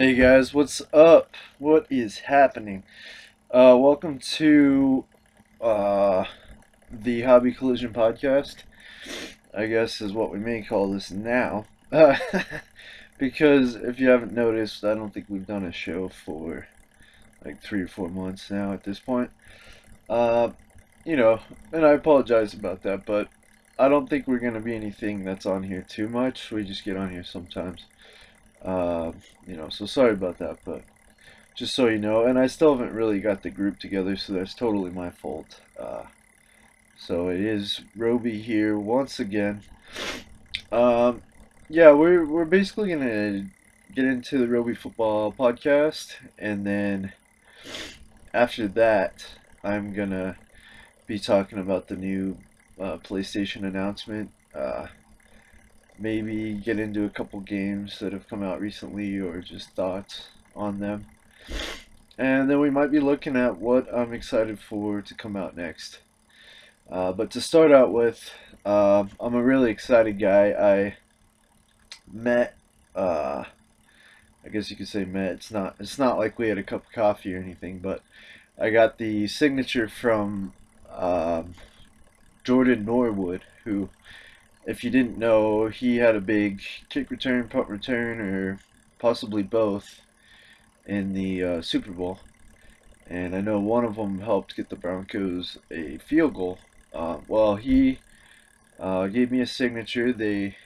Hey guys, what's up? What is happening? Uh, welcome to uh, the Hobby Collision Podcast. I guess is what we may call this now. Uh, because if you haven't noticed, I don't think we've done a show for like three or four months now at this point. Uh, you know, and I apologize about that, but I don't think we're going to be anything that's on here too much. We just get on here sometimes. Uh, you know, so sorry about that, but just so you know, and I still haven't really got the group together, so that's totally my fault. Uh, so it is Roby here once again. Um, yeah, we're we're basically gonna get into the Roby football podcast, and then after that, I'm gonna be talking about the new uh, PlayStation announcement. Uh, maybe get into a couple games that have come out recently or just thoughts on them. And then we might be looking at what I'm excited for to come out next. Uh, but to start out with, uh, I'm a really excited guy. I met, uh, I guess you could say met. It's not. It's not like we had a cup of coffee or anything, but I got the signature from um, Jordan Norwood, who if you didn't know, he had a big kick return, punt return, or possibly both in the uh, Super Bowl. And I know one of them helped get the Broncos a field goal. Uh, well, he uh, gave me a signature. They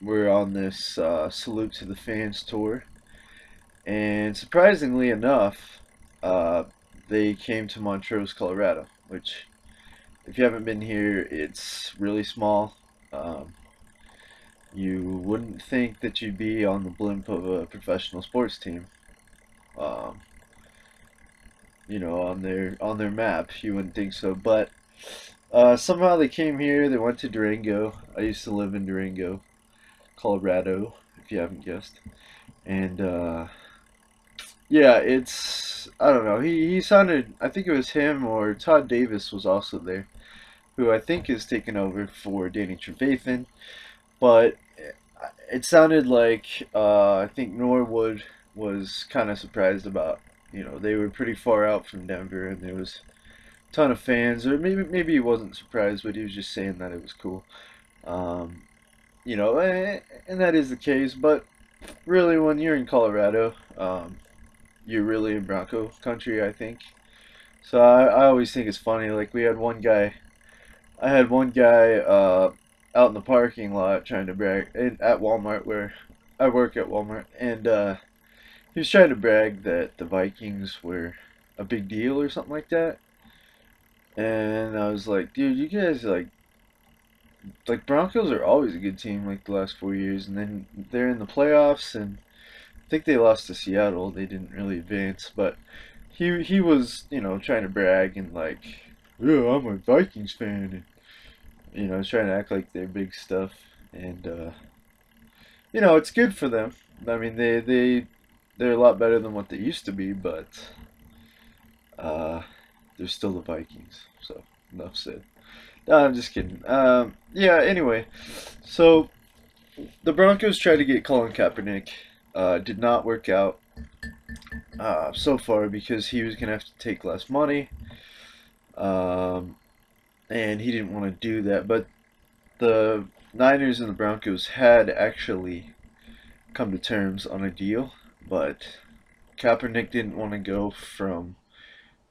were on this uh, Salute to the Fans tour. And surprisingly enough, uh, they came to Montrose, Colorado, which, if you haven't been here, it's really small. Um, you wouldn't think that you'd be on the blimp of a professional sports team. Um, you know, on their on their map, you wouldn't think so. But uh, somehow they came here. They went to Durango. I used to live in Durango, Colorado, if you haven't guessed. And uh, yeah, it's I don't know. He he sounded. I think it was him or Todd Davis was also there who I think is taking over for Danny Trevathan. But it sounded like uh, I think Norwood was kind of surprised about. You know, they were pretty far out from Denver, and there was a ton of fans. Or maybe maybe he wasn't surprised, but he was just saying that it was cool. Um, you know, and, that is the case. But really, when you're in Colorado, um, you're really in Bronco country, I think. So I, I always think it's funny. Like we had one guy I had one guy uh, out in the parking lot trying to brag at Walmart where I work at Walmart, and uh, he was trying to brag that the Vikings were a big deal or something like that. And I was like, dude, you guys like like Broncos are always a good team like the last four years, and then they're in the playoffs, and I think they lost to Seattle. They didn't really advance, but he he was you know trying to brag and like, yeah, I'm a Vikings fan, and you know, trying to act like they're big stuff, and uh, you know, it's good for them. I mean, they they they're a lot better than what they used to be, but uh, they're still the Vikings. So enough said. No, I'm just kidding. Um, yeah. Anyway, so the Broncos tried to get Colin Kaepernick. Uh, did not work out uh, so far because he was gonna have to take less money. Um, and he didn't want to do that. But the Niners and the Broncos had actually come to terms on a deal, but Kaepernick didn't want to go from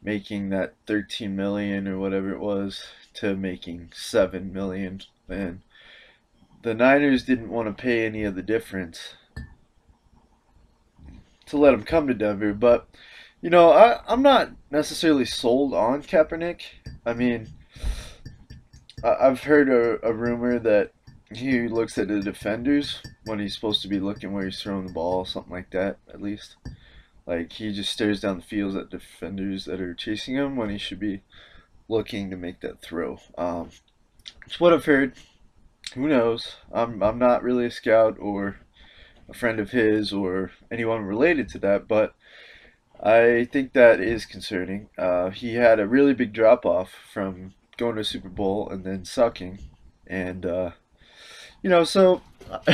making that 13 million or whatever it was to making 7 million and the Niners didn't want to pay any of the difference to let him come to Denver but you know I, I'm not necessarily sold on Kaepernick I mean I've heard a, a rumor that he looks at the defenders when he's supposed to be looking where he's throwing the ball, something like that, at least. Like he just stares down the field at defenders that are chasing him when he should be looking to make that throw. Um, it's what I've heard. Who knows? I'm I'm not really a scout or a friend of his or anyone related to that, but I think that is concerning. Uh, he had a really big drop off from going to a Super Bowl and then sucking, and uh, you know, so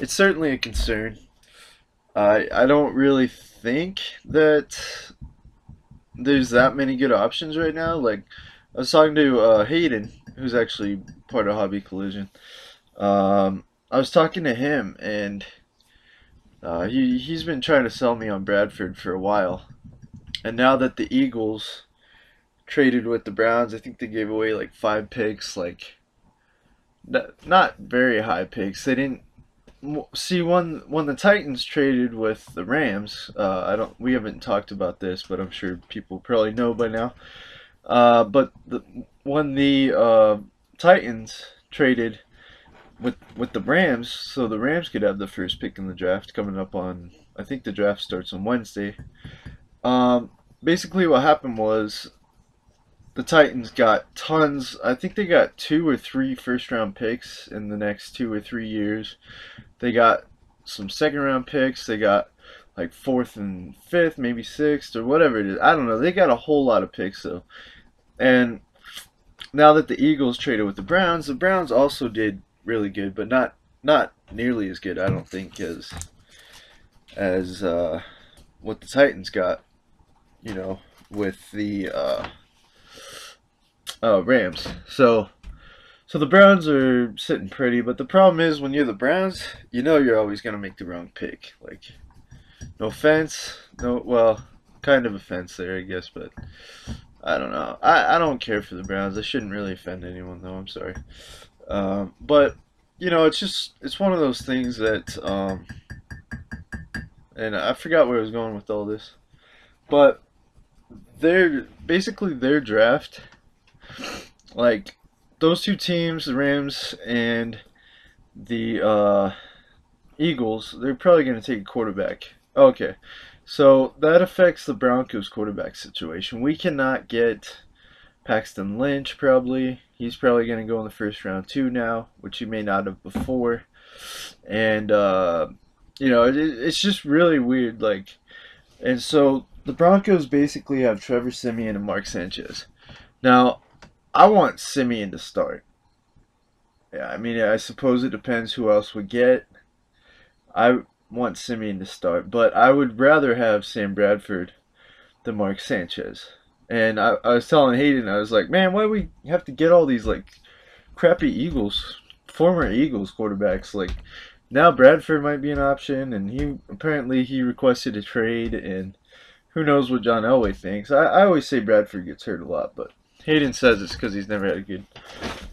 it's certainly a concern. I I don't really think that there's that many good options right now. Like I was talking to uh, Hayden, who's actually part of Hobby Collision. Um, I was talking to him, and uh, he he's been trying to sell me on Bradford for a while, and now that the Eagles traded with the Browns, I think they gave away like five picks, like not, very high picks. They didn't see when when the Titans traded with the Rams. Uh, I don't. We haven't talked about this, but I'm sure people probably know by now. Uh, but the, when the uh, Titans traded with with the Rams, so the Rams could have the first pick in the draft coming up on. I think the draft starts on Wednesday. Um, basically, what happened was the Titans got tons. I think they got two or three first round picks in the next two or three years. They got some second round picks. They got like fourth and fifth, maybe sixth or whatever it is. I don't know. They got a whole lot of picks though. And now that the Eagles traded with the Browns, the Browns also did really good, but not not nearly as good, I don't think, as as uh, what the Titans got. You know, with the uh, uh, Rams. So, so the Browns are sitting pretty, but the problem is when you're the Browns, you know you're always gonna make the wrong pick. Like, no offense, no, well, kind of offense there, I guess, but I don't know. I, I don't care for the Browns. I shouldn't really offend anyone, though. I'm sorry. Um, but you know, it's just it's one of those things that, um, and I forgot where I was going with all this, but their basically their draft like those two teams, the Rams and the uh, Eagles, they're probably going to take a quarterback. Okay, so that affects the Broncos quarterback situation. We cannot get Paxton Lynch probably. He's probably going to go in the first round too now, which he may not have before. And uh, you know, it, it's just really weird. Like, and so the Broncos basically have Trevor Siemian and Mark Sanchez. Now, I want Siemian to start. Yeah, I mean, I suppose it depends who else we get. I want Siemian to start, but I would rather have Sam Bradford than Mark Sanchez. And I, I was telling Hayden, I was like, man, why do we have to get all these like crappy Eagles, former Eagles quarterbacks? Like now Bradford might be an option, and he apparently he requested a trade, and who knows what John Elway thinks. I, I always say Bradford gets hurt a lot, but Hayden says it's because he's never had a good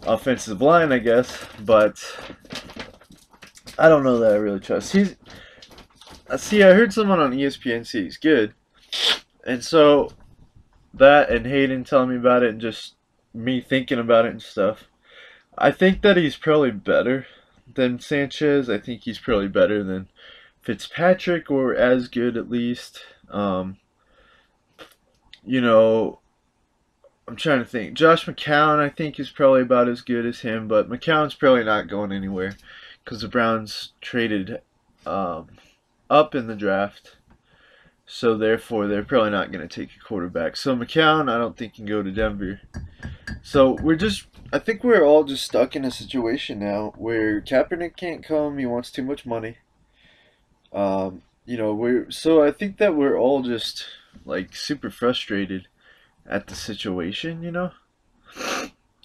offensive line, I guess, but I don't know that I really trust. He's uh, see, I heard someone on ESPN say he's good, and so that and Hayden telling me about it, and just me thinking about it and stuff. I think that he's probably better than Sanchez. I think he's probably better than Fitzpatrick, or as good at least. Um, you know, I'm trying to think. Josh McCown, I think, is probably about as good as him, but McCown's probably not going anywhere because the Browns traded um, up in the draft. So therefore, they're probably not going to take a quarterback. So McCown, I don't think can go to Denver. So we're just, I think we're all just stuck in a situation now where Kaepernick can't come. He wants too much money. Um, you know, we're so I think that we're all just like super frustrated at the situation, you know?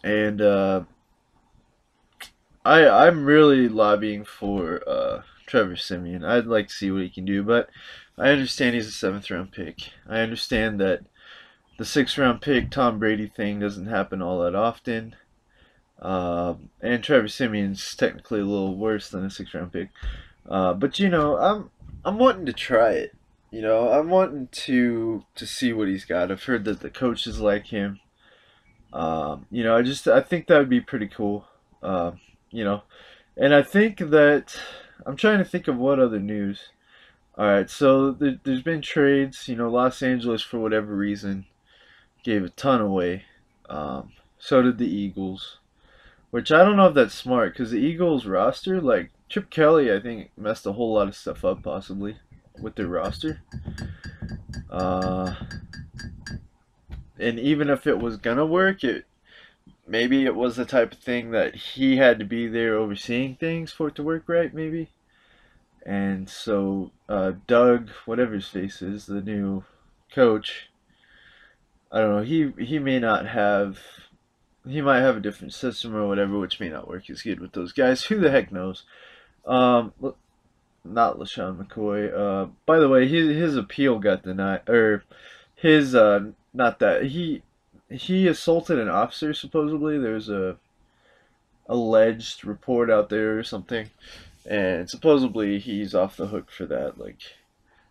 And uh, I I'm really lobbying for uh, Trevor Siemian. I'd like to see what he can do, but I understand he's a seventh round pick. I understand that the sixth round pick Tom Brady thing doesn't happen all that often. Uh, and Trevor Siemian's technically a little worse than a sixth round pick. Uh, but you know, I'm I'm wanting to try it. You know, I'm wanting to to see what he's got. I've heard that the coaches like him. Um, you know, I just I think that would be pretty cool. Uh, you know, and I think that I'm trying to think of what other news. All right, so there, has been trades. You know, Los Angeles for whatever reason gave a ton away. Um, so did the Eagles, which I don't know if that's smart because the Eagles roster, like Chip Kelly, I think messed a whole lot of stuff up possibly with their roster. Uh, and even if it was gonna work, it maybe it was the type of thing that he had to be there overseeing things for it to work right, maybe. And so uh, Doug, whatever his face is, the new coach, I don't know. He he may not have. He might have a different system or whatever, which may not work as good with those guys. Who the heck knows? Um, not LeSean McCoy. Uh, by the way, his his appeal got denied, or his uh, not that he he assaulted an officer supposedly. There's a alleged report out there or something, and supposedly he's off the hook for that. Like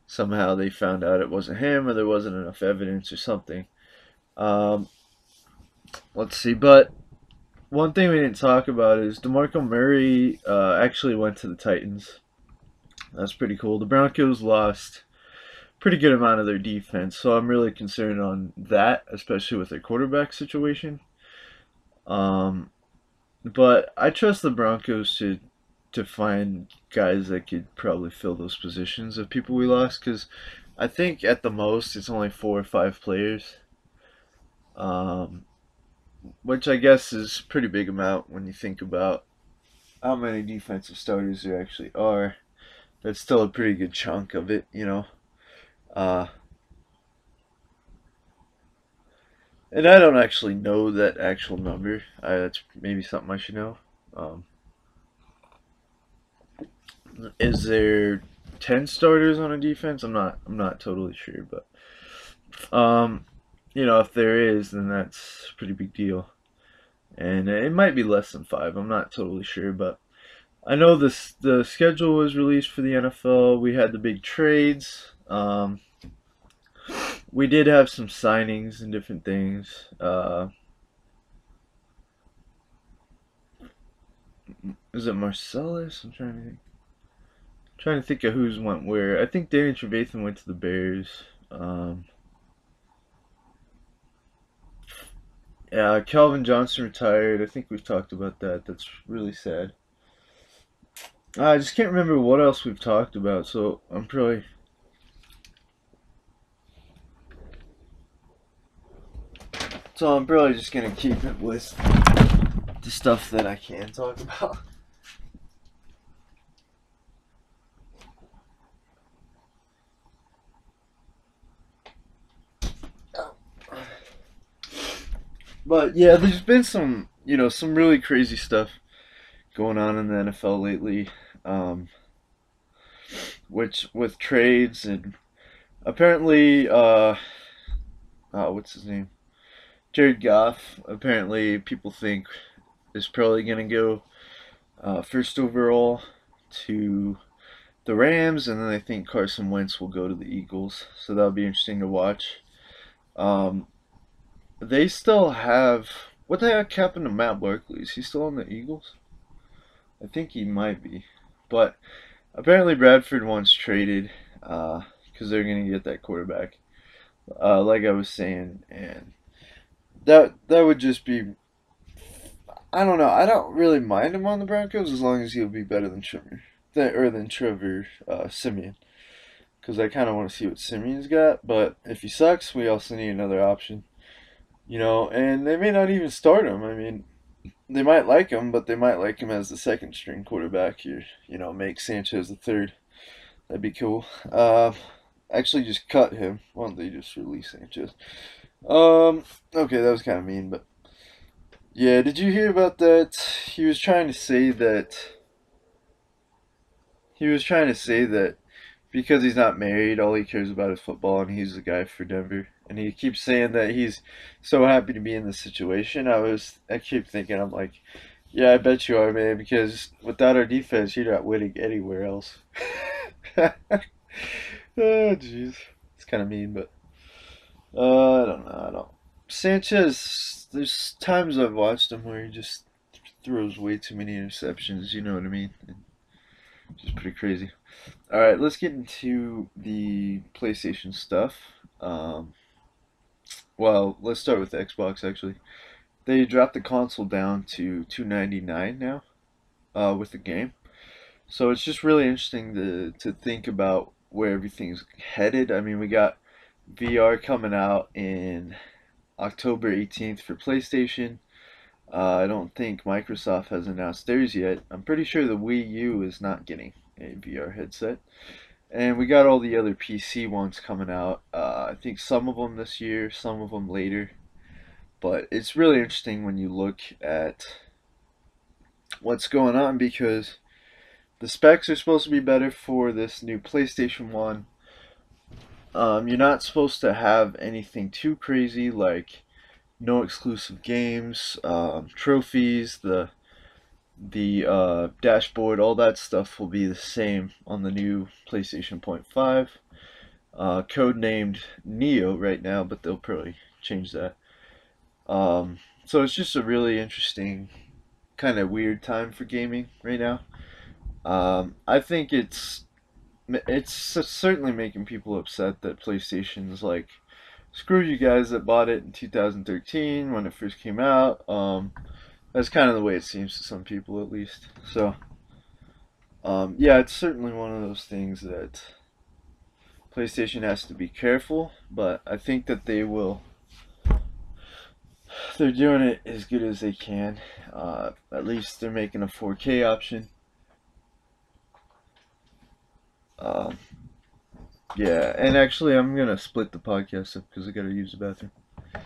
somehow they found out it wasn't him, or there wasn't enough evidence or something. Um, let's see, but one thing we didn't talk about is DeMarco Murray uh, actually went to the Titans. That's pretty cool. The Broncos lost pretty good amount of their defense, so I'm really concerned on that, especially with their quarterback situation. Um, but I trust the Broncos to to find guys that could probably fill those positions of people we lost because I think at the most it's only four or five players. Um, which I guess is pretty big amount when you think about how many defensive starters there actually are. That's still a pretty good chunk of it, you know. Uh, and I don't actually know that actual number. I, that's maybe something I should know. Um, is there ten starters on a defense? I'm not. I'm not totally sure, but um, you know, if there is, then that's pretty big deal. And it might be less than five. I'm not totally sure, but I know this the schedule was released for the NFL. We had the big trades. Um, we did have some signings and different things. Uh, is it Marcellus? I'm trying to think. I'm trying to think of who's went where. I think Danny Trevathan went to the Bears. Um, yeah, Calvin Johnson retired. I think we've talked about that. That's really sad. I just can't remember what else we've talked about, so I'm probably So I'm probably just gonna keep it with the stuff that I can talk about. But yeah, there's been some, you know, some really crazy stuff going on in the NFL lately, um, which with trades and apparently, uh, oh, what's his name? Jared Goff, apparently people think is probably going to go uh, first overall to the Rams, and then I think Carson Wentz will go to the Eagles. So that'll be interesting to watch. Um, they still have what the heck happened to Matt Barkley? Is he still on the Eagles? I think he might be, but apparently Bradford wants traded because uh, they're going to get that quarterback. Uh, like I was saying, and that that would just be. I don't know. I don't really mind him on the Broncos as long as he'll be better than Trevor, than, or than Trevor uh, Siemian, because I kind of want to see what Siemian's got. But if he sucks, we also need another option. You know, and they may not even start him. I mean, they might like him, but they might like him as the second string quarterback here. You know, make Sanchez the third. That'd be cool. Uh, actually, just cut him. Why don't they just release Sanchez? Um, okay, that was kind of mean, but yeah, did you hear about that? He was trying to say that he was trying to say that because he's not married, all he cares about is football, and he's the guy for Denver. And he keeps saying that he's so happy to be in this situation. I was, I keep thinking, I'm like, yeah, I bet you are, man, because without our defense, you're not winning anywhere else. oh, jeez, it's kind of mean, but. Uh, I don't know. I don't. Sanchez, there's times I've watched him where he just throws way too many interceptions. You know what I mean? Just pretty crazy. All right, let's get into the PlayStation stuff. Um, well, let's start with Xbox. Actually, they dropped the console down to 299 now, uh, with the game. So it's just really interesting to to think about where everything's headed. I mean, we got VR coming out in October 18th for PlayStation. Uh, I don't think Microsoft has announced theirs yet. I'm pretty sure the Wii U is not getting a VR headset. And we got all the other PC ones coming out. Uh, I think some of them this year, some of them later. But it's really interesting when you look at what's going on because the specs are supposed to be better for this new PlayStation 1. Um, you're not supposed to have anything too crazy like no exclusive games, um, trophies, the the uh, dashboard, all that stuff will be the same on the new PlayStation Point 5. Uh, code named Neo right now, but they'll probably change that. Um, so it's just a really interesting, kind of weird time for gaming right now. Um, I think it's it's certainly making people upset that PlayStation's like, screw you guys that bought it in 2013 when it first came out. Um, that's kind of the way it seems to some people, at least. So, um, yeah, it's certainly one of those things that PlayStation has to be careful, but I think that they will. They're doing it as good as they can. Uh, at least they're making a 4K option. Um, yeah, and actually, I'm gonna split the podcast up because I gotta use the bathroom.